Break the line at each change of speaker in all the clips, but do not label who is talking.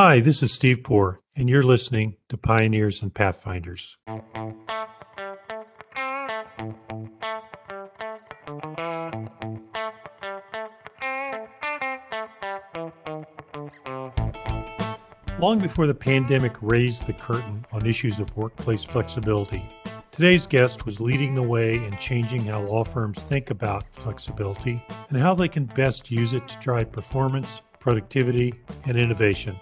Hi, this is Steve Poor, and you're listening to Pioneers and Pathfinders. Long before the pandemic raised the curtain on issues of workplace flexibility, today's guest was leading the way in changing how law firms think about flexibility and how they can best use it to drive performance, productivity, and innovation.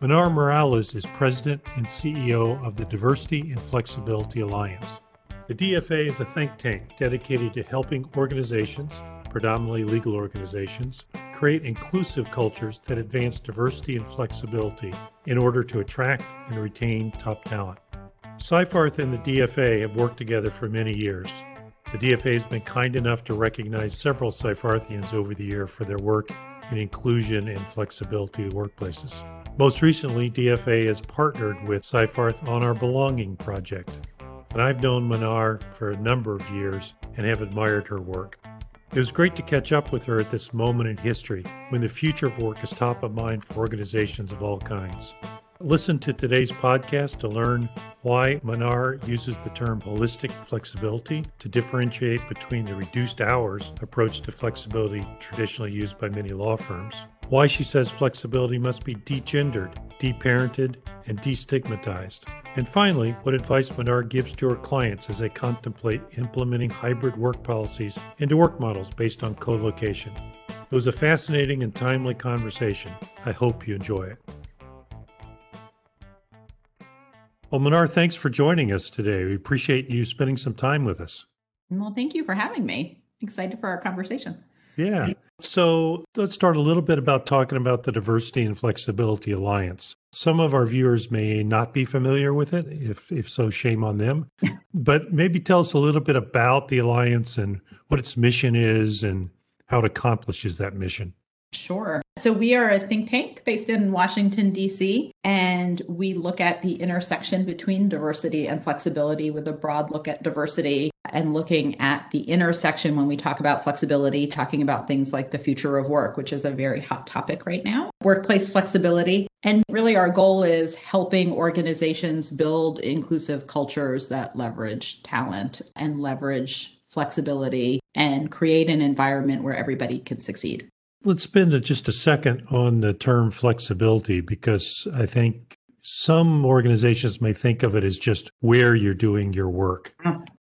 Manar Morales is president and CEO of the Diversity and Flexibility Alliance. The DFA is a think tank dedicated to helping organizations, predominantly legal organizations, create inclusive cultures that advance diversity and flexibility in order to attract and retain top talent. Seyfarth and the DFA have worked together for many years. The DFA has been kind enough to recognize several Seyfarthians over the year for their work in inclusion and flexibility workplaces. Most recently, DFA has partnered with Seyfarth on our Belonging project. And I've known Manar for a number of years and have admired her work. It was great to catch up with her at this moment in history when the future of work is top of mind for organizations of all kinds. Listen to today's podcast to learn why Manar uses the term holistic flexibility to differentiate between the reduced hours approach to flexibility traditionally used by many law firms, why she says flexibility must be degendered, deparented, and destigmatized, and finally, what advice Manar gives to her clients as they contemplate implementing hybrid work policies into work models based on co location. It was a fascinating and timely conversation. I hope you enjoy it. Well, Manar, thanks for joining us today. We appreciate you spending some time with us.
Well, thank you for having me. Excited for our conversation.
Yeah. So let's start a little bit about talking about the Diversity and Flexibility Alliance. Some of our viewers may not be familiar with it. If, if so, shame on them. but maybe tell us a little bit about the Alliance and what its mission is and how it accomplishes that mission.
Sure. So we are a think tank based in Washington, D.C., and we look at the intersection between diversity and flexibility with a broad look at diversity and looking at the intersection when we talk about flexibility, talking about things like the future of work, which is a very hot topic right now, workplace flexibility. And really, our goal is helping organizations build inclusive cultures that leverage talent and leverage flexibility and create an environment where everybody can succeed.
Let's spend just a second on the term flexibility because I think some organizations may think of it as just where you're doing your work,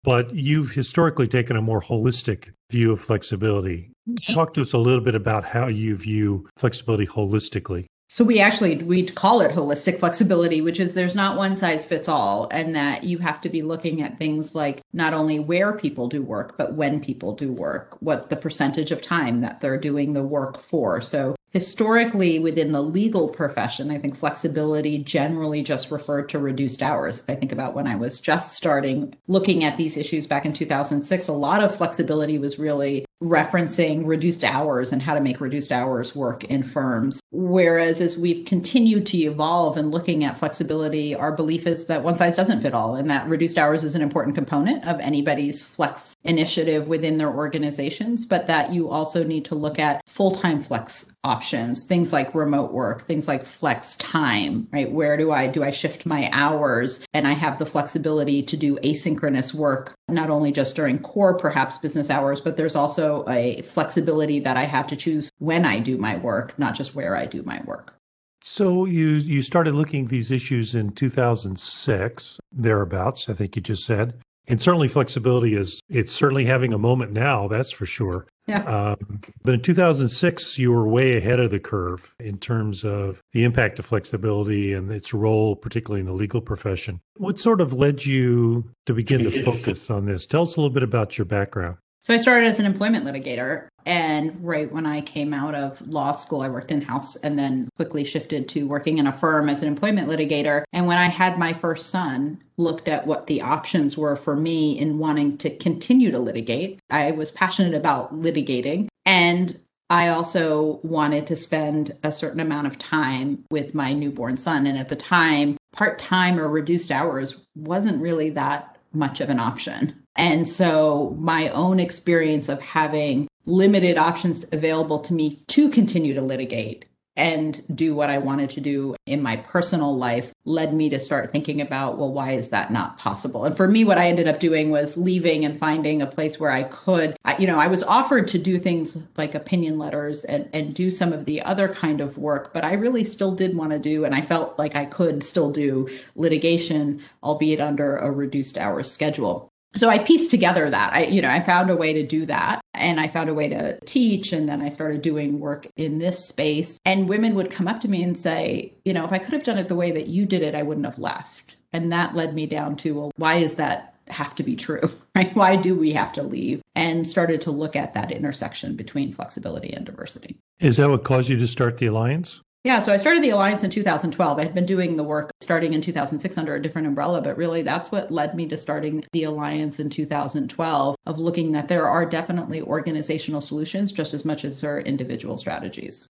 but you've historically taken a more holistic view of flexibility. Talk to us a little bit about how you view flexibility holistically.
So we actually we call it holistic flexibility, which is there's not one size fits all, and that you have to be looking at things like not only where people do work, but when people do work, what the percentage of time that they're doing the work for. So historically within the legal profession, I think flexibility generally just referred to reduced hours. If I think about when I was just starting looking at these issues back in 2006, a lot of flexibility was really referencing reduced hours and how to make reduced hours work in firms. Whereas as we've continued to evolve and looking at flexibility, our belief is that one size doesn't fit all and that reduced hours is an important component of anybody's flex initiative within their organizations, but that you also need to look at full-time flex options, things like remote work, things like flex time, right? Where do I do I shift my hours and I have the flexibility to do asynchronous work not only just during core perhaps business hours, but there's also a flexibility that I have to choose when I do my work, not just where I do my work.
So you you started looking at these issues in 2006 thereabouts, I think you just said. And certainly flexibility is it's certainly having a moment now, that's for sure.
Yeah.
Um, but in 2006, you were way ahead of the curve in terms of the impact of flexibility and its role, particularly in the legal profession. What sort of led you to begin to focus on this? Tell us a little bit about your background.
So I started as an employment litigator. And right when I came out of law school, I worked in house and then quickly shifted to working in a firm as an employment litigator. And when I had my first son, looked at what the options were for me in wanting to continue to litigate. I was passionate about litigating. And I also wanted to spend a certain amount of time with my newborn son. And at the time, part time or reduced hours wasn't really that much of an option. And so my own experience of having limited options available to me to continue to litigate and do what I wanted to do in my personal life led me to start thinking about, well, why is that not possible? And for me, what I ended up doing was leaving and finding a place where I could, I, you know, I was offered to do things like opinion letters and, and do some of the other kind of work, but I really still did want to do, and I felt like I could still do litigation, albeit under a reduced hours schedule so i pieced together that. I you know i found a way to do that and i found a way to teach and then i started doing work in this space. And women would come up to me and say you know if i could have done it the way that you did it i wouldn't have left. And that led me down to well why is that have to be true? Right? Why do we have to leave? And started to look at that intersection between flexibility and diversity.
Is that what caused you to start the alliance
yeah, so I started the Alliance in 2012. I had been doing the work starting in 2006 under a different umbrella, but really that's what led me to starting the Alliance in 2012 of looking that there are definitely organizational solutions just as much as there are individual strategies.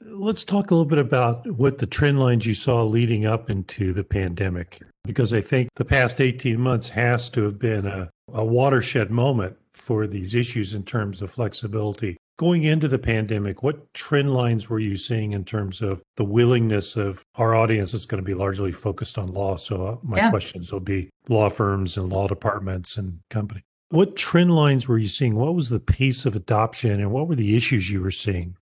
Let's talk a little bit about what the trend lines you saw leading up into the pandemic, because I think the past 18 months has to have been a, a watershed moment for these issues in terms of flexibility. Going into the pandemic, what trend lines were you seeing in terms of the willingness of our audience is going to be largely focused on law. So uh, my yeah. questions will be law firms and law departments and company. What trend lines were you seeing? What was the pace of adoption and what were the issues you were seeing?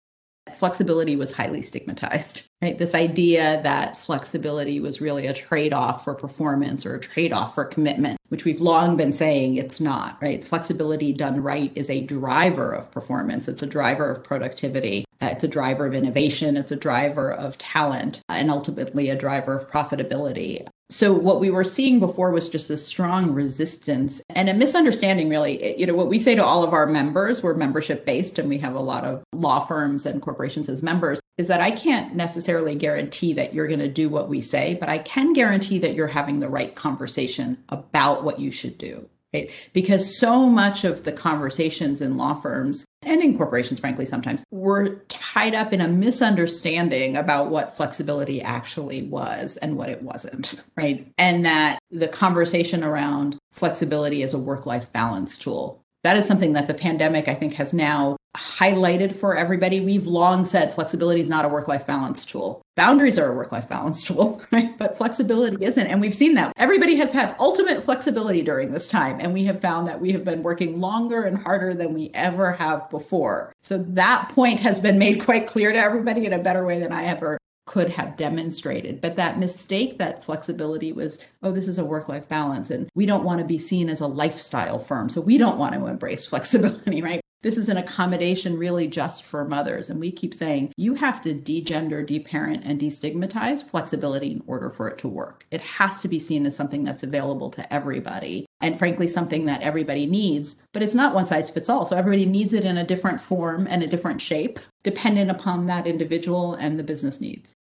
Flexibility was highly stigmatized, right? This idea that flexibility was really a trade off for performance or a trade off for commitment, which we've long been saying it's not, right? Flexibility done right is a driver of performance, it's a driver of productivity, uh, it's a driver of innovation, it's a driver of talent, and ultimately a driver of profitability. So what we were seeing before was just a strong resistance and a misunderstanding really. You know, what we say to all of our members, we're membership based and we have a lot of law firms and corporations as members, is that I can't necessarily guarantee that you're going to do what we say, but I can guarantee that you're having the right conversation about what you should do. Right? Because so much of the conversations in law firms and in corporations, frankly, sometimes were tied up in a misunderstanding about what flexibility actually was and what it wasn't, right? And that the conversation around flexibility as a work life balance tool that is something that the pandemic, I think, has now highlighted for everybody. We've long said flexibility is not a work life balance tool. Boundaries are a work life balance tool, right? But flexibility isn't. And we've seen that. Everybody has had ultimate flexibility during this time. And we have found that we have been working longer and harder than we ever have before. So that point has been made quite clear to everybody in a better way than I ever could have demonstrated. But that mistake, that flexibility was, oh, this is a work life balance. And we don't want to be seen as a lifestyle firm. So we don't want to embrace flexibility, right? This is an accommodation really just for mothers. And we keep saying you have to degender, deparent, and destigmatize flexibility in order for it to work. It has to be seen as something that's available to everybody. And frankly, something that everybody needs, but it's not one size fits all. So everybody needs it in a different form and a different shape, dependent upon that individual and the business needs.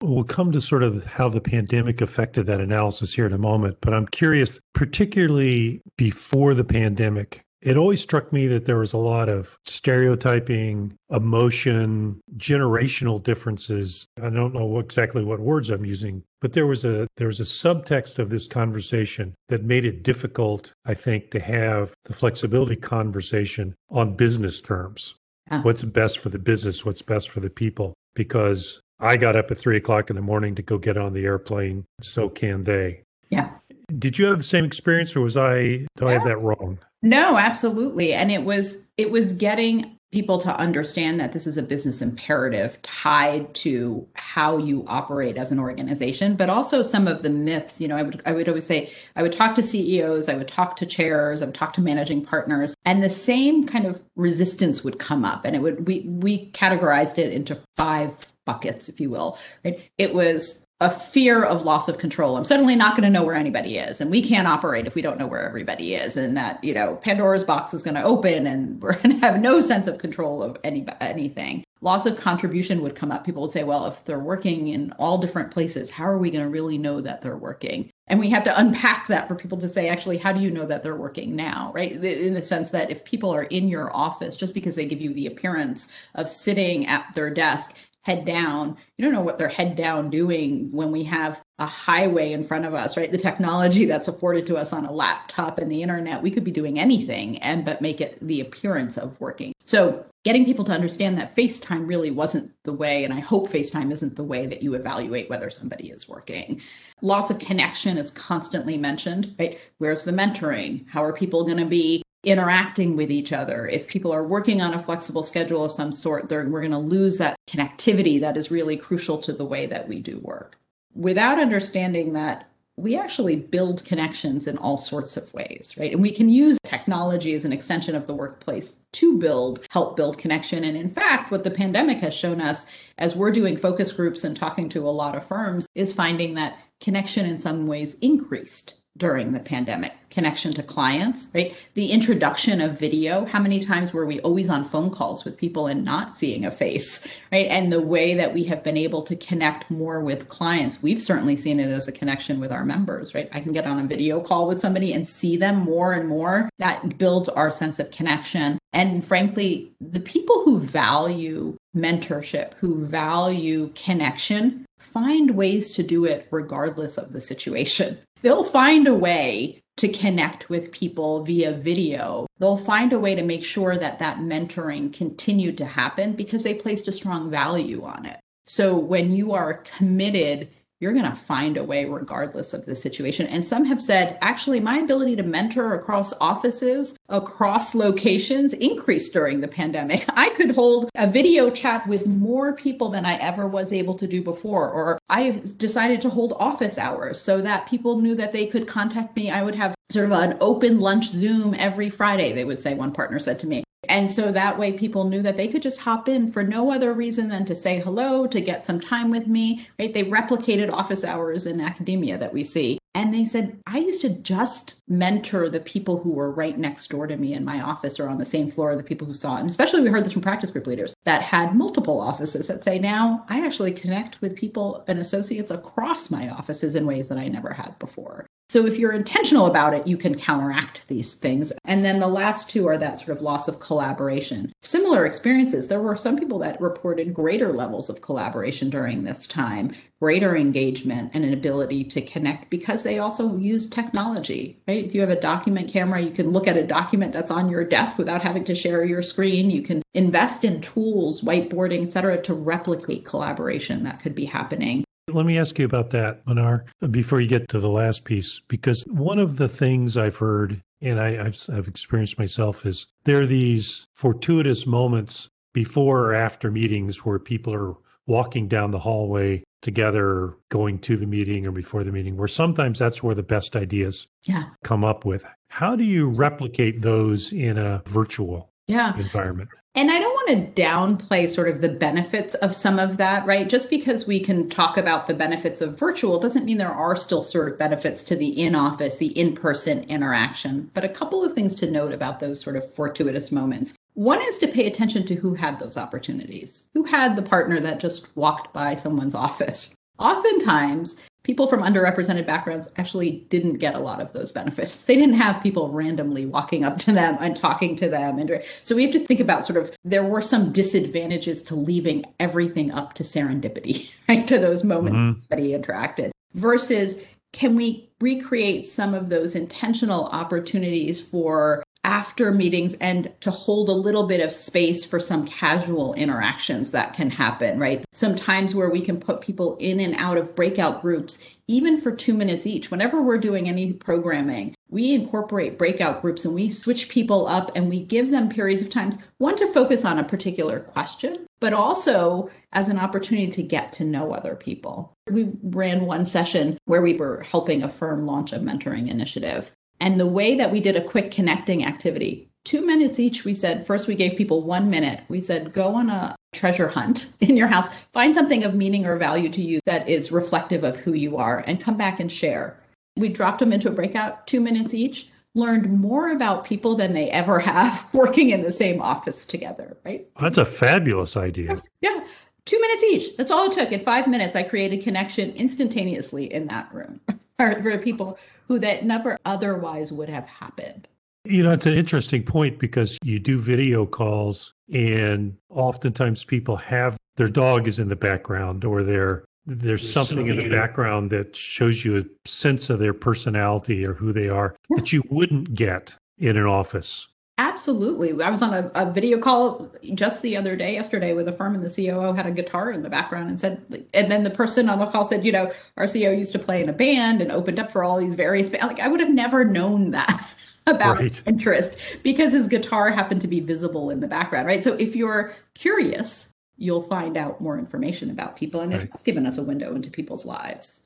We'll come to sort of how the pandemic affected that analysis here in a moment, but I'm curious, particularly before the pandemic, it always struck me that there was a lot of stereotyping, emotion, generational differences. I don't know exactly what words I'm using, but there was a there was a subtext of this conversation that made it difficult, I think, to have the flexibility conversation on business terms. Ah. What's best for the business? What's best for the people? Because I got up at three o'clock in the morning to go get on the airplane. So can they.
Yeah.
Did you have the same experience or was I do yeah. I have that wrong?
No, absolutely. And it was it was getting people to understand that this is a business imperative tied to how you operate as an organization but also some of the myths you know i would i would always say i would talk to ceos i would talk to chairs i would talk to managing partners and the same kind of resistance would come up and it would we we categorized it into five buckets if you will right it was a fear of loss of control. I'm suddenly not going to know where anybody is, and we can't operate if we don't know where everybody is, and that you know Pandora's box is going to open, and we're going to have no sense of control of any anything. Loss of contribution would come up. People would say, "Well, if they're working in all different places, how are we going to really know that they're working?" And we have to unpack that for people to say, actually, how do you know that they're working now, right? In the sense that if people are in your office, just because they give you the appearance of sitting at their desk head down. You don't know what they're head down doing when we have a highway in front of us, right? The technology that's afforded to us on a laptop and the internet, we could be doing anything and but make it the appearance of working. So getting people to understand that FaceTime really wasn't the way, and I hope FaceTime isn't the way that you evaluate whether somebody is working. Loss of connection is constantly mentioned, right? Where's the mentoring? How are people going to be interacting with each other. If people are working on a flexible schedule of some sort, we're going to lose that connectivity that is really crucial to the way that we do work. Without understanding that we actually build connections in all sorts of ways, right? And we can use technology as an extension of the workplace to build, help build connection. And in fact, what the pandemic has shown us as we're doing focus groups and talking to a lot of firms is finding that connection in some ways increased during the pandemic connection to clients right? The introduction of video how many times were we always on phone calls with people and not seeing a face right? And the way that we have been able to connect more with clients we've certainly seen it as a connection with our members right? I can get on a video call with somebody and see them more and more. That builds our sense of connection. And frankly the people who value mentorship who value connection find ways to do it regardless of the situation they'll find a way to connect with people via video. They'll find a way to make sure that that mentoring continued to happen because they placed a strong value on it. So when you are committed you're going to find a way regardless of the situation. And some have said, actually, my ability to mentor across offices, across locations increased during the pandemic. I could hold a video chat with more people than I ever was able to do before. Or I decided to hold office hours so that people knew that they could contact me. I would have sort of an open lunch Zoom every Friday, they would say, one partner said to me. And so that way people knew that they could just hop in for no other reason than to say hello, to get some time with me, right? They replicated office hours in academia that we see. And they said, I used to just mentor the people who were right next door to me in my office or on the same floor, the people who saw it. And especially we heard this from practice group leaders that had multiple offices that say, now I actually connect with people and associates across my offices in ways that I never had before. So if you're intentional about it, you can counteract these things. And then the last two are that sort of loss of collaboration. Similar experiences. There were some people that reported greater levels of collaboration during this time, greater engagement and an ability to connect because they also use technology, right? If you have a document camera, you can look at a document that's on your desk without having to share your screen. You can invest in tools, whiteboarding, et cetera, to replicate collaboration that could be happening.
Let me ask you about that, Manar, before you get to the last piece, because one of the things I've heard and I, have I've experienced myself is there are these fortuitous moments before or after meetings where people are walking down the hallway together, going to the meeting or before the meeting, where sometimes that's where the best ideas
yeah.
come up with. How do you replicate those in a virtual
yeah.
environment?
And I don't want to downplay sort of the benefits of some of that, right? Just because we can talk about the benefits of virtual doesn't mean there are still sort of benefits to the in office, the in person interaction. But a couple of things to note about those sort of fortuitous moments. One is to pay attention to who had those opportunities, who had the partner that just walked by someone's office. Oftentimes, people from underrepresented backgrounds actually didn't get a lot of those benefits. They didn't have people randomly walking up to them and talking to them. And so we have to think about sort of there were some disadvantages to leaving everything up to serendipity, right? To those moments mm-hmm. that he interacted versus can we recreate some of those intentional opportunities for after meetings and to hold a little bit of space for some casual interactions that can happen, right? Sometimes where we can put people in and out of breakout groups, even for two minutes each. Whenever we're doing any programming, we incorporate breakout groups and we switch people up and we give them periods of times, one to focus on a particular question, but also as an opportunity to get to know other people. We ran one session where we were helping a firm launch a mentoring initiative. And the way that we did a quick connecting activity, two minutes each, we said, first we gave people one minute. We said, go on a treasure hunt in your house, find something of meaning or value to you that is reflective of who you are, and come back and share. We dropped them into a breakout, two minutes each, learned more about people than they ever have working in the same office together, right?
That's a fabulous idea.
Yeah. Two minutes each. That's all it took. In five minutes, I created connection instantaneously in that room. for, for people who that never otherwise would have happened.
You know, it's an interesting point because you do video calls, and oftentimes people have their dog is in the background or their there's, there's something, something in the background that shows you a sense of their personality or who they are that you wouldn't get in an office.
Absolutely. I was on a, a, video call just the other day, yesterday, with a firm, and the COO had a guitar in the background and said, and then the person on the call said, you know, our CEO used to play in a band and opened up for all these various bands. Like, I would have never known that about right. interest because his guitar happened to be visible in the background, right? So if you're curious, you'll find out more information about people, and right. it's given us a window into people's lives.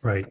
Right.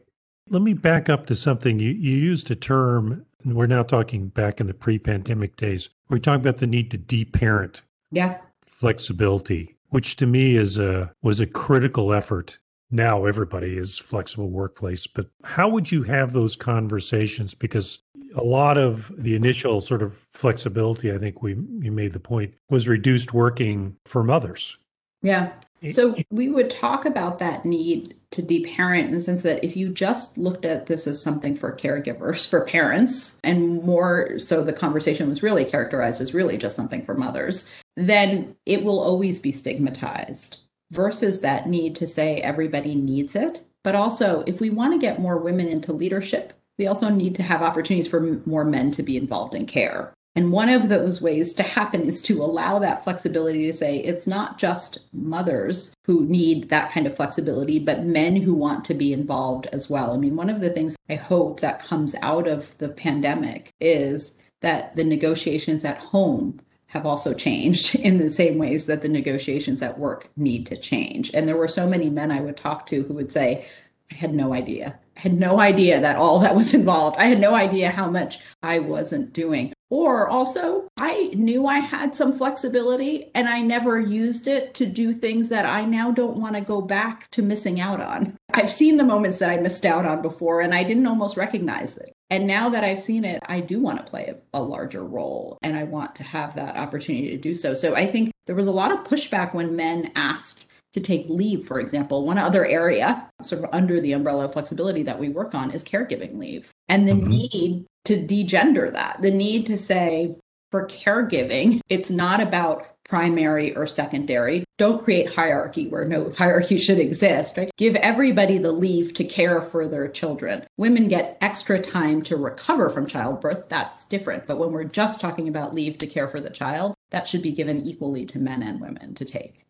Let me back up to something you, you used a term we're now talking back in the pre-pandemic days. We're talking about the need to deparent.
Yeah.
Flexibility, which to me is a was a critical effort. Now everybody is flexible workplace, but how would you have those conversations? Because a lot of the initial sort of flexibility, I think we you made the point, was reduced working for mothers.
Yeah. So we would talk about that need to deparent in the sense that if you just looked at this as something for caregivers, for parents, and more so the conversation was really characterized as really just something for mothers, then it will always be stigmatized versus that need to say everybody needs it. But also, if we want to get more women into leadership, we also need to have opportunities for more men to be involved in care. And one of those ways to happen is to allow that flexibility to say it's not just mothers who need that kind of flexibility, but men who want to be involved as well. I mean, one of the things I hope that comes out of the pandemic is that the negotiations at home have also changed in the same ways that the negotiations at work need to change. And there were so many men I would talk to who would say, I had no idea. I had no idea that all that was involved. I had no idea how much I wasn't doing. Or also, I knew I had some flexibility and I never used it to do things that I now don't want to go back to missing out on. I've seen the moments that I missed out on before and I didn't almost recognize it. And now that I've seen it, I do want to play a, larger role and I want to have that opportunity to do so. So I think there was a lot of pushback when men asked to take leave, for example. One other area, sort of under the umbrella of flexibility that we work on, is caregiving leave. And the mm-hmm. need to degender that, the need to say for caregiving, it's not about primary or secondary. Don't create hierarchy where no hierarchy should exist, right? Give everybody the leave to care for their children. Women get extra time to recover from childbirth. That's different. But when we're just talking about leave to care for the child, that should be given equally to men and women to take.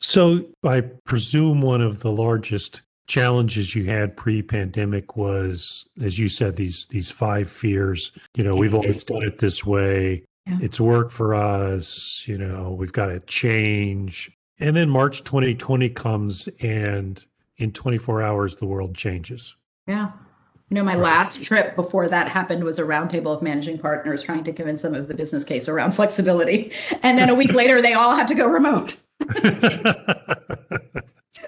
So I presume one of the largest challenges you had pre-pandemic was as you said these these five fears you know we've always done it this way yeah. it's worked for us you know we've got to change and then march 2020 comes and in 24 hours the world changes
yeah you know, my last trip before that happened was a roundtable of managing partners trying to convince them of the business case around flexibility. And then a week later, they all had to go remote.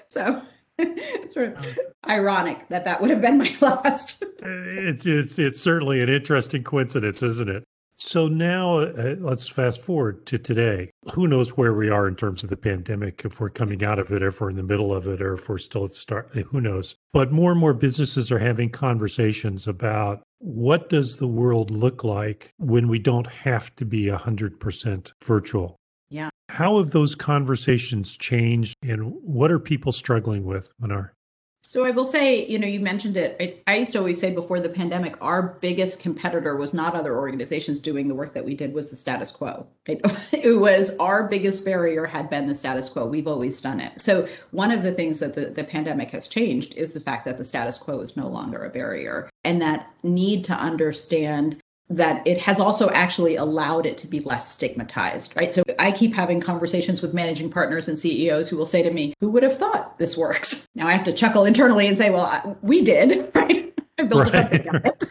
so sort of ironic that that would have been my last.
it's it's it's certainly an interesting coincidence, isn't it? So now uh, let's fast forward to today. Who knows where we are in terms of the pandemic? If we're coming out of it, if we're in the middle of it, or if we're still at the start, who knows? But more and more businesses are having conversations about what does the world look like when we don't have to be 100% virtual?
Yeah.
How have those conversations changed and what are people struggling with, Manar?
So I will say, you know, you mentioned it. I used to always say before the pandemic, our biggest competitor was not other organizations doing the work that we did, was the status quo. It, it was our biggest barrier had been the status quo. We've always done it. So one of the things that the, the pandemic has changed is the fact that the status quo is no longer a barrier and that need to understand that it has also actually allowed it to be less stigmatized, right? So I keep having conversations with managing partners and CEOs who will say to me, Who would have thought this works? Now I have to chuckle internally and say, Well, we did, right? I built right. it.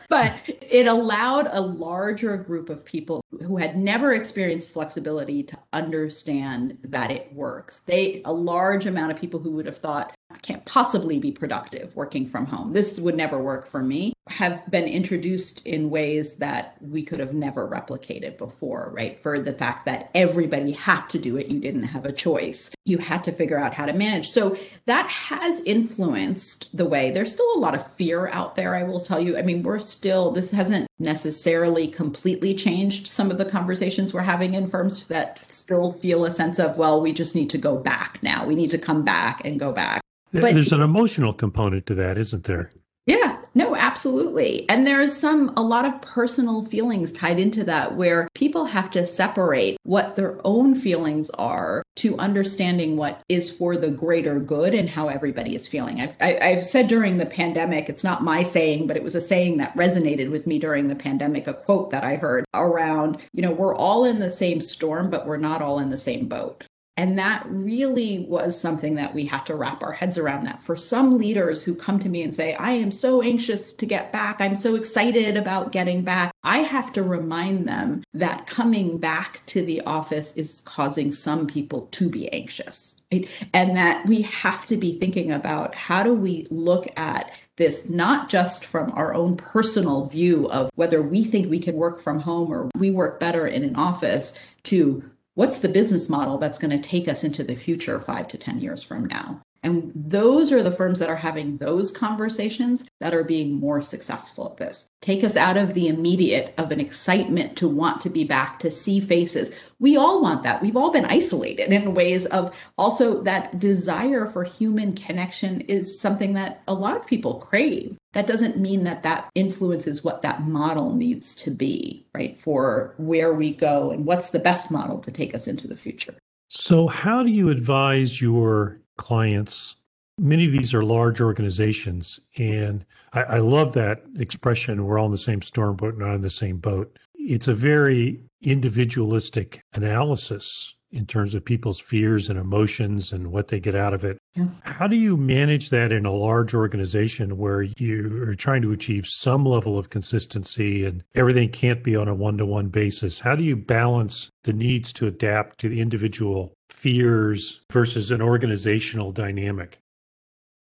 but it allowed a larger group of people who had never experienced flexibility to understand that it works. They a large amount of people who would have thought I can't possibly be productive working from home. This would never work for me. Have been introduced in ways that we could have never replicated before, right? For the fact that everybody had to do it, you didn't have a choice. You had to figure out how to manage. So that has influenced the way there's still a lot of fear out there, I will tell you. I mean, we're still, this hasn't necessarily completely changed some of the conversations we're having in firms that still feel a sense of, well, we just need to go back now. We need to come back and go back.
But, There's an emotional component to that, isn't there?
Yeah, no, absolutely. And there's some, a lot of personal feelings tied into that where people have to separate what their own feelings are to understanding what is for the greater good and how everybody is feeling. I've, I, have i have said during the pandemic, it's not my saying, but it was a saying that resonated with me during the pandemic, a quote that I heard around, you know, we're all in the same storm, but we're not all in the same boat. And that really was something that we had to wrap our heads around that. For some leaders who come to me and say, I am so anxious to get back, I'm so excited about getting back, I have to remind them that coming back to the office is causing some people to be anxious. Right? And that we have to be thinking about how do we look at this not just from our own personal view of whether we think we can work from home or we work better in an office to what's the business model that's going to take us into the future five to 10 years from now? And those are the firms that are having those conversations that are being more successful at this. Take us out of the immediate of an excitement to want to be back, to see faces. We all want that. We've all been isolated in ways of also that desire for human connection is something that a lot of people crave. That doesn't mean that that influences what that model needs to be, right? For where we go and what's the best model to take us into the future.
So, how do you advise your clients. Many of these are large organizations. And I, I love that expression we're all in the same storm, but not in the same boat. It's a very individualistic analysis in terms of people's fears and emotions and what they get out of it. Yeah. How do you manage that in a large organization where you are trying to achieve some level of consistency and everything can't be on a one to one basis? How do you balance the needs to adapt to the individual fears versus an organizational dynamic?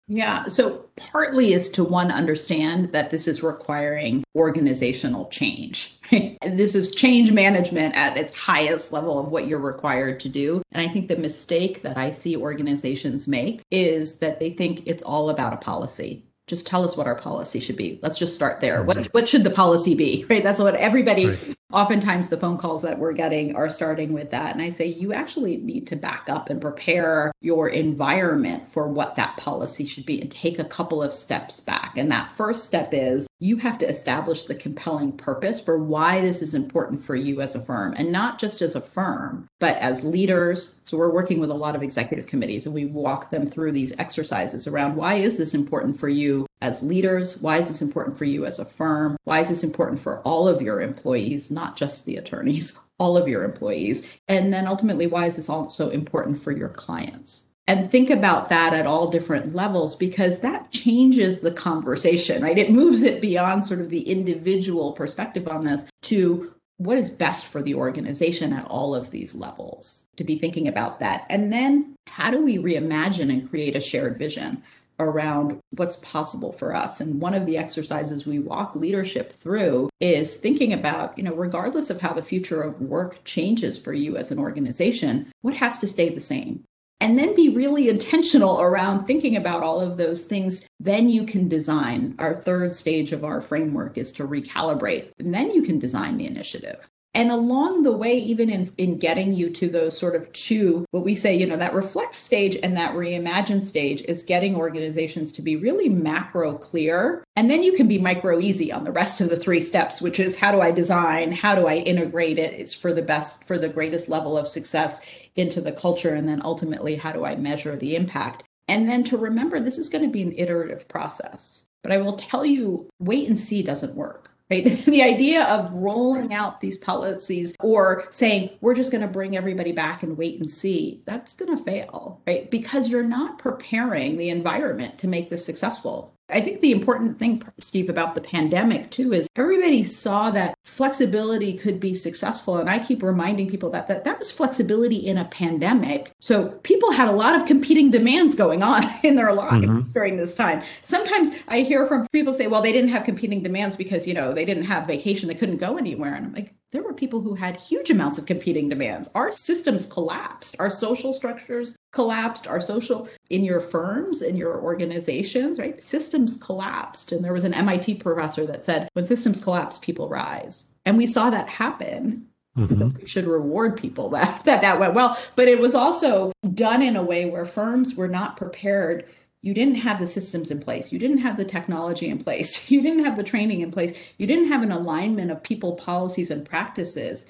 Yeah. So partly is to one understand that this is requiring organizational change. this is change management at its highest level of what you're required to do. And I think the mistake that I see organizations make is that they think it's all about a policy just tell us what our policy should be. Let's just start there. What mm-hmm. what should the policy be? Right? That's what everybody right. oftentimes the phone calls that we're getting are starting with that. And I say you actually need to back up and prepare your environment for what that policy should be and take a couple of steps back. And that first step is you have to establish the compelling purpose for why this is important for you as a firm and not just as a firm, but as leaders. So we're working with a lot of executive committees and we walk them through these exercises around why is this important for you as leaders? Why is this important for you as a firm? Why is this important for all of your employees, not just the attorneys, all of your employees? And then ultimately, why is this also important for your clients? And think about that at all different levels because that changes the conversation, right? It moves it beyond sort of the individual perspective on this to what is best for the organization at all of these levels to be thinking about that. And then how do we reimagine and create a shared vision? around what's possible for us. And one of the exercises we walk leadership through is thinking about, you know, regardless of how the future of work changes for you as an organization, what has to stay the same? And then be really intentional around thinking about all of those things. Then you can design. Our third stage of our framework is to recalibrate, and then you can design the initiative. And along the way, even in, in getting you to those sort of two, what we say, you know, that reflect stage and that reimagine stage is getting organizations to be really macro clear. And then you can be micro easy on the rest of the three steps, which is how do I design? How do I integrate it? It's for the best, for the greatest level of success into the culture. And then ultimately, how do I measure the impact? And then to remember, this is going to be an iterative process. But I will tell you, wait and see doesn't work right? the idea of rolling out these policies or saying, we're just going to bring everybody back and wait and see, that's going to fail, right? Because you're not preparing the environment to make this successful. I think the important thing, Steve, about the pandemic too is everybody saw that flexibility could be successful. And I keep reminding people that that, that was flexibility in a pandemic. So people had a lot of competing demands going on in their lives mm-hmm. during this time. Sometimes I hear from people say, well, they didn't have competing demands because, you know, they didn't have vacation, they couldn't go anywhere. And I'm like, there were people who had huge amounts of competing demands. Our systems collapsed, our social structures collapsed, our social in your firms, in your organizations, right? Systems collapsed. And there was an MIT professor that said, when systems collapse, people rise. And we saw that happen. Mm-hmm. We should reward people that, that that went well. But it was also done in a way where firms were not prepared you didn't have the systems in place. You didn't have the technology in place. You didn't have the training in place. You didn't have an alignment of people policies and practices.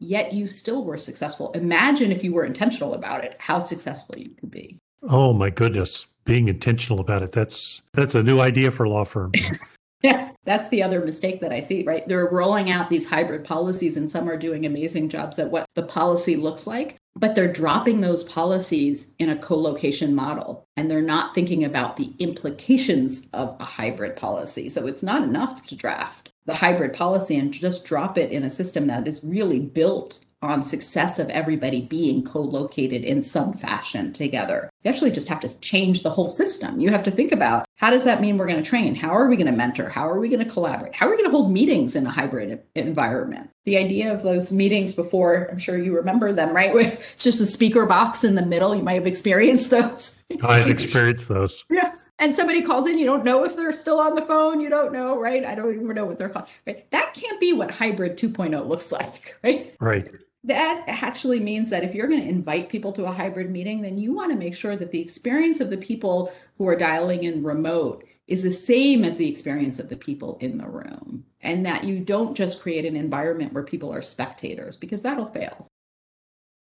Yet you still were successful. Imagine if you were intentional about it how successful you could be.
Oh my goodness. Being intentional about it that's that's a new idea for law firms
yeah that's the other mistake that i see right? They're rolling out these hybrid policies and some are doing amazing jobs at what the policy looks like but they're dropping those policies in a co-location model and they're not thinking about the implications of a hybrid policy so it's not enough to draft the hybrid policy and just drop it in a system that is really built on success of everybody being co-located in some fashion together. You actually just have to change the whole system. You have to think about how does that mean we're going to train? How are we going to mentor? How are we going to collaborate? How are we going to hold meetings in a hybrid environment? The idea of those meetings before, I'm sure you remember them, right? Where it's just a speaker box in the middle. You might have experienced those.
I've experienced those.
yes. And somebody calls in, you don't know if they're still on the phone. You don't know, right? I don't even know what they're called. Right? That can't be what hybrid 2.0 looks like, right?
Right
that actually means that if you're going to invite people to a hybrid meeting, then you want to make sure that the experience of the people who are dialing in remote is the same as the experience of the people in the room. And that you don't just create an environment where people are spectators, because that'll fail.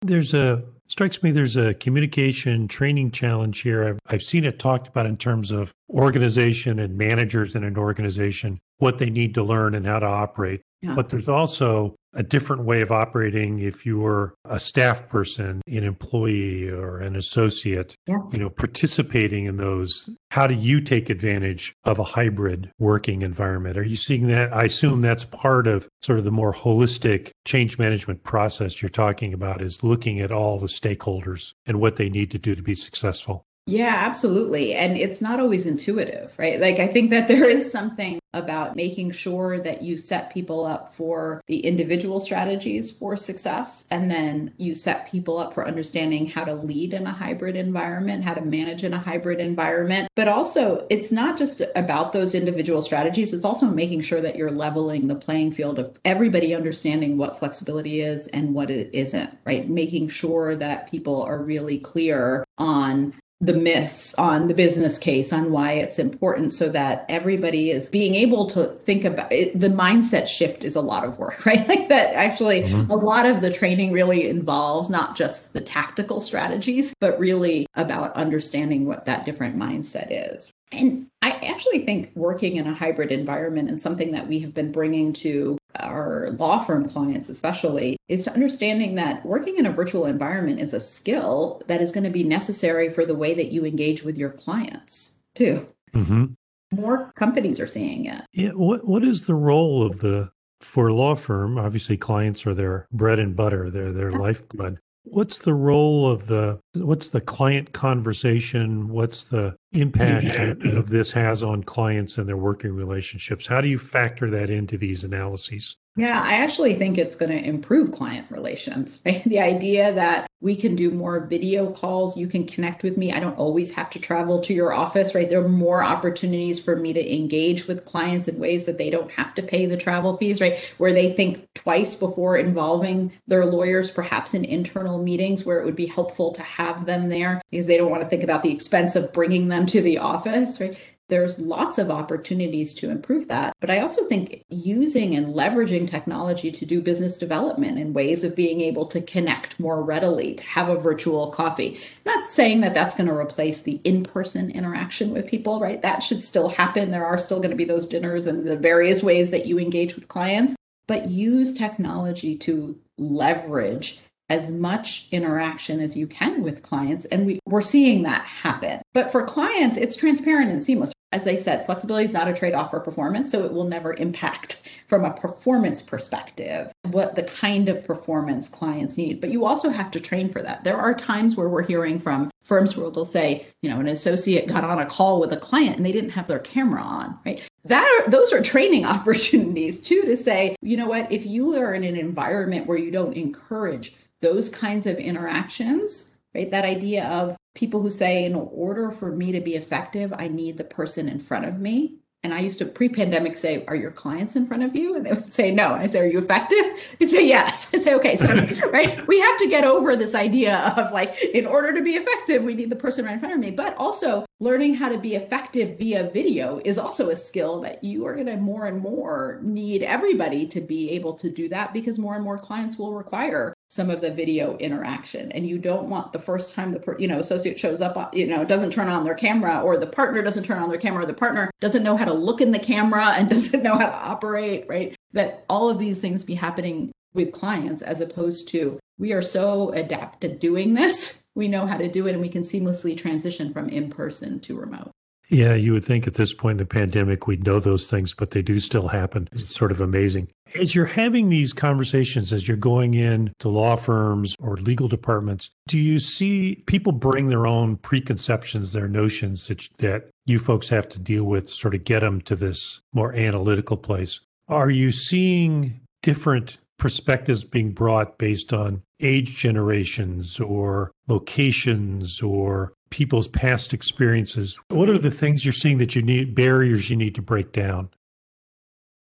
There's a strikes me there's a communication training challenge here. I've, I've seen it talked about in terms of organization and managers in an organization, what they need to learn and how to operate. Yeah. But there's also a different way of operating if you were a staff person, an employee or an associate, yeah. you know, participating in those. How do you take advantage of a hybrid working environment? Are you seeing that? I assume that's part of sort of the more holistic change management process you're talking about is looking at all the stakeholders and what they need to do to be successful.
Yeah, absolutely. And it's not always intuitive, right? Like, I think that there is something about making sure that you set people up for the individual strategies for success. And then you set people up for understanding how to lead in a hybrid environment, how to manage in a hybrid environment. But also, it's not just about those individual strategies, it's also making sure that you're leveling the playing field of everybody understanding what flexibility is and what it isn't, right? Making sure that people are really clear on the myths on the business case on why it's important so that everybody is being able to think about it. the mindset shift is a lot of work right like that actually mm-hmm. a lot of the training really involves not just the tactical strategies but really about understanding what that different mindset is and I actually think working in a hybrid environment and something that we have been bringing to our law firm clients, especially, is to understanding that working in a virtual environment is a skill that is going to be necessary for the way that you engage with your clients, too. Mm-hmm. More companies are seeing it.
Yeah. What What is the role of the for a law firm? Obviously, clients are their bread and butter. They're their lifeblood. What's the role of the what's the client conversation? What's the impact of this has on clients and their working relationships? How do you factor that into these analyses?
Yeah, I actually think it's going to improve client relations. Right? The idea that we can do more video calls, you can connect with me. I don't always have to travel to your office, right? There are more opportunities for me to engage with clients in ways that they don't have to pay the travel fees, right? Where they think twice before involving their lawyers, perhaps in internal meetings where it would be helpful to have them there because they don't want to think about the expense of bringing them to the office, right? There's lots of opportunities to improve that. But I also think using and leveraging technology to do business development in ways of being able to connect more readily, to have a virtual coffee. Not saying that that's going to replace the in person interaction with people, right? That should still happen. There are still going to be those dinners and the various ways that you engage with clients, but use technology to leverage as much interaction as you can with clients. And we, we're seeing that happen. But for clients, it's transparent and seamless. As I said, flexibility is not a trade off for performance, so it will never impact from a performance perspective what the kind of performance clients need. But you also have to train for that. There are times where we're hearing from firms where they'll say, you know, an associate got on a call with a client and they didn't have their camera on, right? That are, those are training opportunities too to say, you know what, if you are in an environment where you don't encourage those kinds of interactions, right? That idea of people who say, in order for me to be effective, I need the person in front of me. And I used to pre-pandemic say, "Are your clients in front of you?" And they would say, "No." I say, "Are you effective?" They'd say, "Yes." I say, "Okay." So, right, we have to get over this idea of like, in order to be effective, we need the person right in front of me. But also, learning how to be effective via video is also a skill that you are going to more and more need everybody to be able to do that because more and more clients will require some of the video interaction. And you don't want the first time the you know associate shows up uh, you know doesn't turn on their camera or the partner doesn't turn on their camera or the partner doesn't know how to look in the camera and doesn't know how to operate right? That all of these things be happening with clients as opposed to we are so adept at doing this. We know how to do it and we can seamlessly transition from in person to remote
yeah, you would think at this point in the pandemic we'd know those things, but they do still happen. It's sort of amazing. As you're having these conversations, as you're going in to law firms or legal departments, do you see people bring their own preconceptions, their notions that, that you folks have to deal with, sort of get them to this more analytical place? Are you seeing different perspectives being brought based on age generations or locations or people's past experiences. What are the things you're seeing that you need, barriers you need to break down?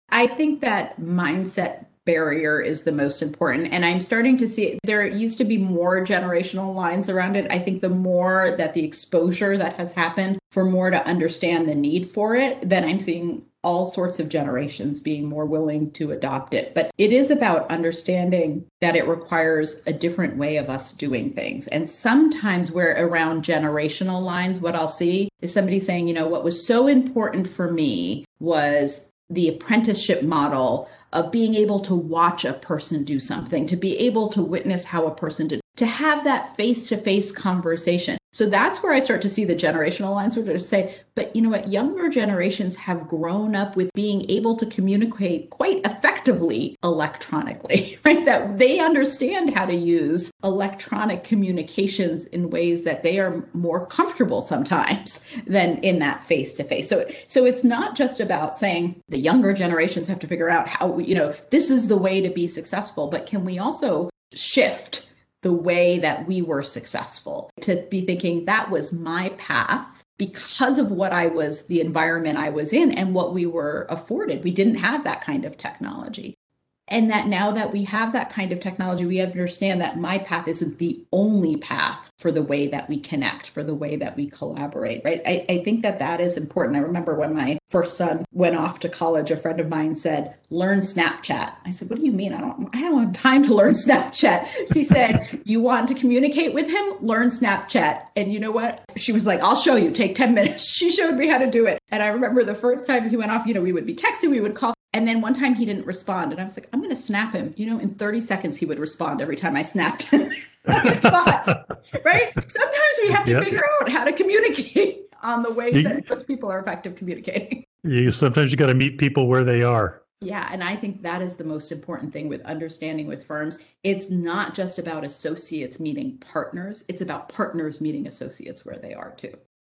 I think that mindset barrier is the most important. And I'm starting to see there used to be more generational lines around it. I think the more that the exposure that has happened for more to understand the need for it, then I'm seeing all sorts of generations being more willing to adopt it. But it is about understanding that it requires a different way of us doing things. And sometimes we're around generational lines. What I'll see is somebody saying, you know, what was so important for me was the apprenticeship model of being able to watch a person do something, to be able to witness how a person did, to have that face to face conversation. So that's where I start to see the generational lines where to say, but you know what, younger generations have grown up with being able to communicate quite effectively electronically, right? That they understand how to use electronic communications in ways that they are more comfortable sometimes than in that face to face. So so it's not just about saying the younger generations have to figure out how you know, this is the way to be successful, but can we also shift the way that we were successful, to be thinking that was my path because of what I was, the environment I was in, and what we were afforded. We didn't have that kind of technology and that now that we have that kind of technology we understand that my path isn't the only path for the way that we connect for the way that we collaborate right? I, I, think that that is important. I remember when my first son went off to college a friend of mine said learn snapchat. I said what do you mean? I don't i don't have time to learn snapchat. She said you want to communicate with him? Learn snapchat. And you know what? She was like i'll show you. Take 10 minutes. She showed me how to do it. And i remember the first time he went off you know we would be texting we would call and then one time he didn't respond. And I was like, I'm going to snap him. You know, in 30 seconds, he would respond every time I snapped him. thought, right? Sometimes we have to yep. figure out how to communicate on the ways you, that most people are effective communicating.
You, sometimes you got to meet people where they are.
Yeah. And I think that is the most important thing with understanding with firms. It's not just about associates meeting partners, it's about partners meeting associates where they are too.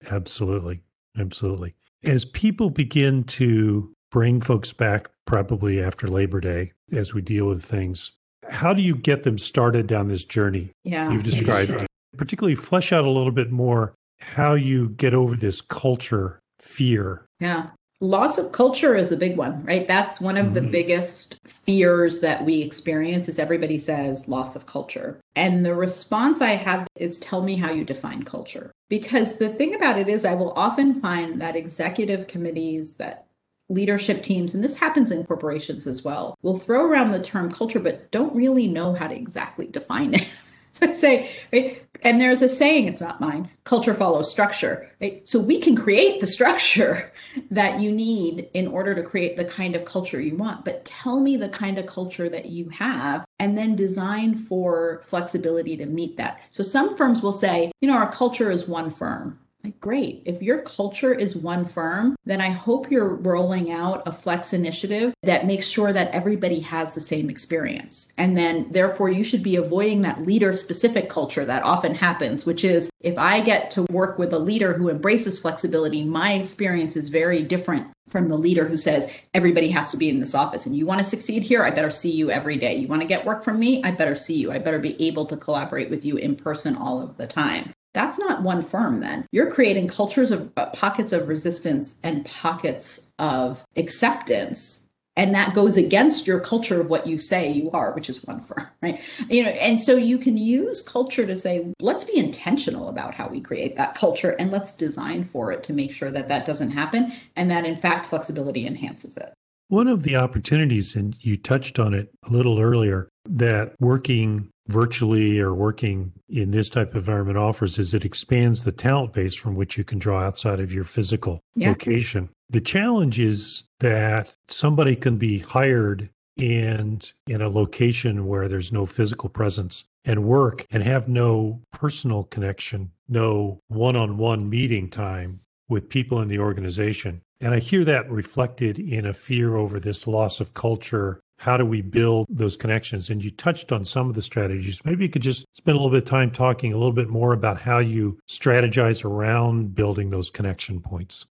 Absolutely. Absolutely. As people begin to bring folks back probably after Labor Day as we deal with things. How do you get them started down this journey
yeah.
you've described? Sure. Particularly flesh out a little bit more how you get over this culture fear.
Yeah. Loss of culture is a big one, right? That's one of mm-hmm. the biggest fears that we experience is everybody says loss of culture. And the response I have is tell me how you define culture. Because the thing about it is I will often find that executive committees that leadership teams, and this happens in corporations as well, will throw around the term culture, but don't really know how to exactly define it. so I say, right, and there's a saying, it's not mine, culture follows structure, right? So we can create the structure that you need in order to create the kind of culture you want, but tell me the kind of culture that you have and then design for flexibility to meet that. So some firms will say, you know, our culture is one firm great. If your culture is one firm, then I hope you're rolling out a flex initiative that makes sure that everybody has the same experience. And then, therefore, you should be avoiding that leader specific culture that often happens, which is if I get to work with a leader who embraces flexibility, my experience is very different from the leader who says everybody has to be in this office and you want to succeed here? I better see you every day. You want to get work from me? I better see you. I better be able to collaborate with you in person all of the time that's not one firm then. You're creating cultures of uh, pockets of resistance and pockets of acceptance and that goes against your culture of what you say you are which is one firm right? You know and so you can use culture to say let's be intentional about how we create that culture and let's design for it to make sure that that doesn't happen and that in fact flexibility enhances it.
One of the opportunities and you touched on it a little earlier that working virtually or working in this type of environment offers is it expands the talent base from which you can draw outside of your physical yeah. location. The challenge is that somebody can be hired and in a location where there's no physical presence and work and have no personal connection, no one on one meeting time with people in the organization. And I hear that reflected in a fear over this loss of culture how do we build those connections? And you touched on some of the strategies. Maybe you could just spend a little bit of time talking a little bit more about how you strategize around building those connection points.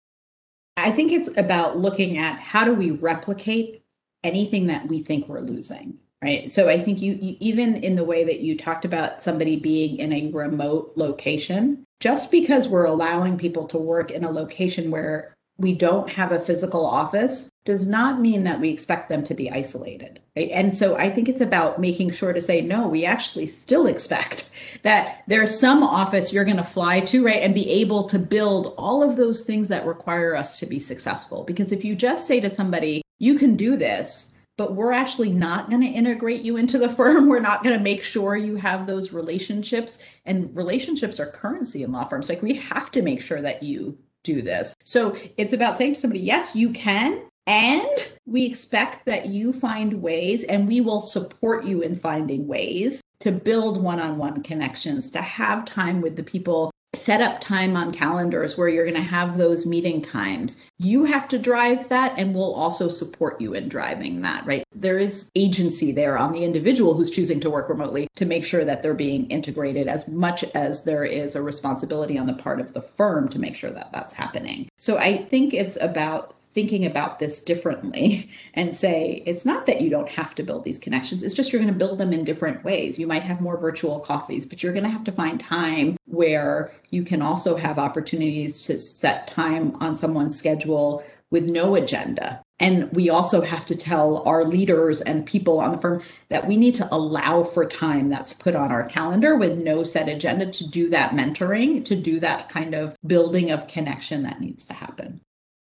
I think it's about looking at how do we replicate anything that we think we're losing right so i think you, you, even in the way that you talked about somebody being in a remote location just because we're allowing people to work in a location where we don't have a physical office does not mean that we expect them to be isolated right and so i think it's about making sure to say no we actually still expect that there's some office you're going to fly to right and be able to build all of those things that require us to be successful because if you just say to somebody you can do this but we're actually not going to integrate you into the firm. We're not going to make sure you have those relationships. And relationships are currency in law firms. Like we have to make sure that you do this. So it's about saying to somebody, yes, you can. And we expect that you find ways, and we will support you in finding ways to build one on one connections, to have time with the people set up time on calendars where you're going to have those meeting times. You have to drive that, and we'll also support you in driving that, right? There is agency there on the individual who's choosing to work remotely to make sure that they're being integrated as much as there is a responsibility on the part of the firm to make sure that that's happening. So I think it's about thinking about this differently and say it's not that you don't have to build these connections it's just you're going to build them in different ways you might have more virtual coffees but you're going to have to find time where you can also have opportunities to set time on someone's schedule with no agenda and we also have to tell our leaders and people on the firm that we need to allow for time that's put on our calendar with no set agenda to do that mentoring, to do that kind of building of connection that needs to happen.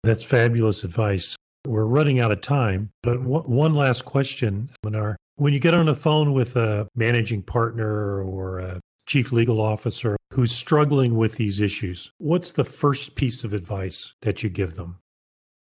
That's fabulous advice. We're running out of time, but one last question, Manar. When you get on the phone with a managing partner or a chief legal officer who's struggling with these issues, what's the first piece of advice that you give them?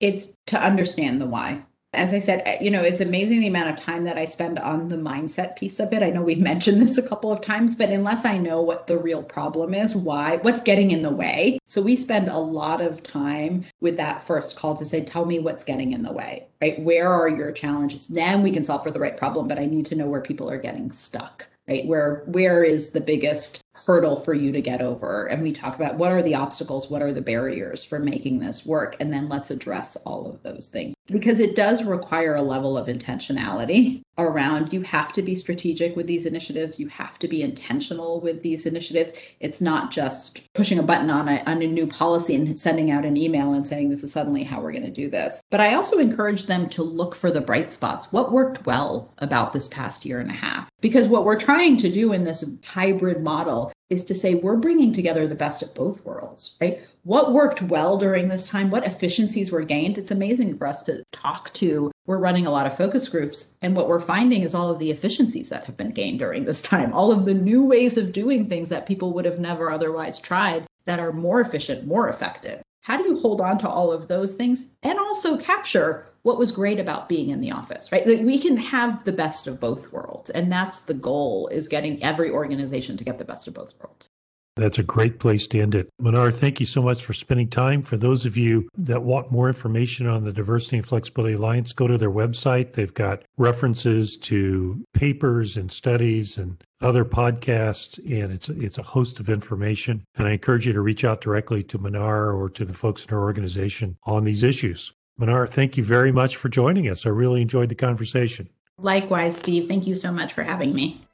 It's to understand the why as I said, eh, you know, it's amazing the amount of time that I spend on the mindset piece of it. I know we've mentioned this a couple of times, but unless I know what the real problem is, why, what's getting in the way. So we spend a lot of time with that first call to say, tell me what's getting in the way, right? Where are your challenges? Then we can solve for the right problem, but I need to know where people are getting stuck right where where is the biggest hurdle for you to get over and we talk about what are the obstacles what are the barriers for making this work and then let's address all of those things because it does require a level of intentionality around you have to be strategic with these initiatives. You have to be intentional with these initiatives. It's not just pushing a button on a, on a new policy and sending out an email and saying this is suddenly how we're going to do this. But i also encourage them to look for the bright spots. What worked well about this past year and a half? Because what we're trying to do in this hybrid model is to say we're bringing together the best of both worlds, right? What worked well during this time? What efficiencies were gained? It's amazing for us to talk to. We're running a lot of focus groups, and what we're finding is all of the efficiencies that have been gained during this time, all of the new ways of doing things that people would have never otherwise tried that are more efficient, more effective. How do you hold on to all of those things and also capture what was great about being in the office, right? That we can have the best of both worlds. And that's the goal is getting every organization to get the best of both worlds.
That's a great place to end it. Manar, thank you so much for spending time. For those of you that want more information on the Diversity and Flexibility Alliance, go to their website. They've got references to papers and studies and other podcasts, and it's it's a host of information. And I encourage you to reach out directly to Manar or to the folks in our organization on these issues. Manar, thank you very much for joining us. I really enjoyed the conversation.
Likewise, Steve. Thank you so much for having me.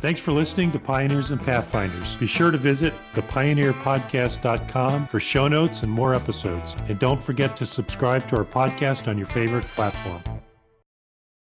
Thanks for listening to Pioneers and Pathfinders. Be sure to visit thepioneerpodcast.com for show notes and more episodes. And don't forget to subscribe to our podcast on your favorite platform.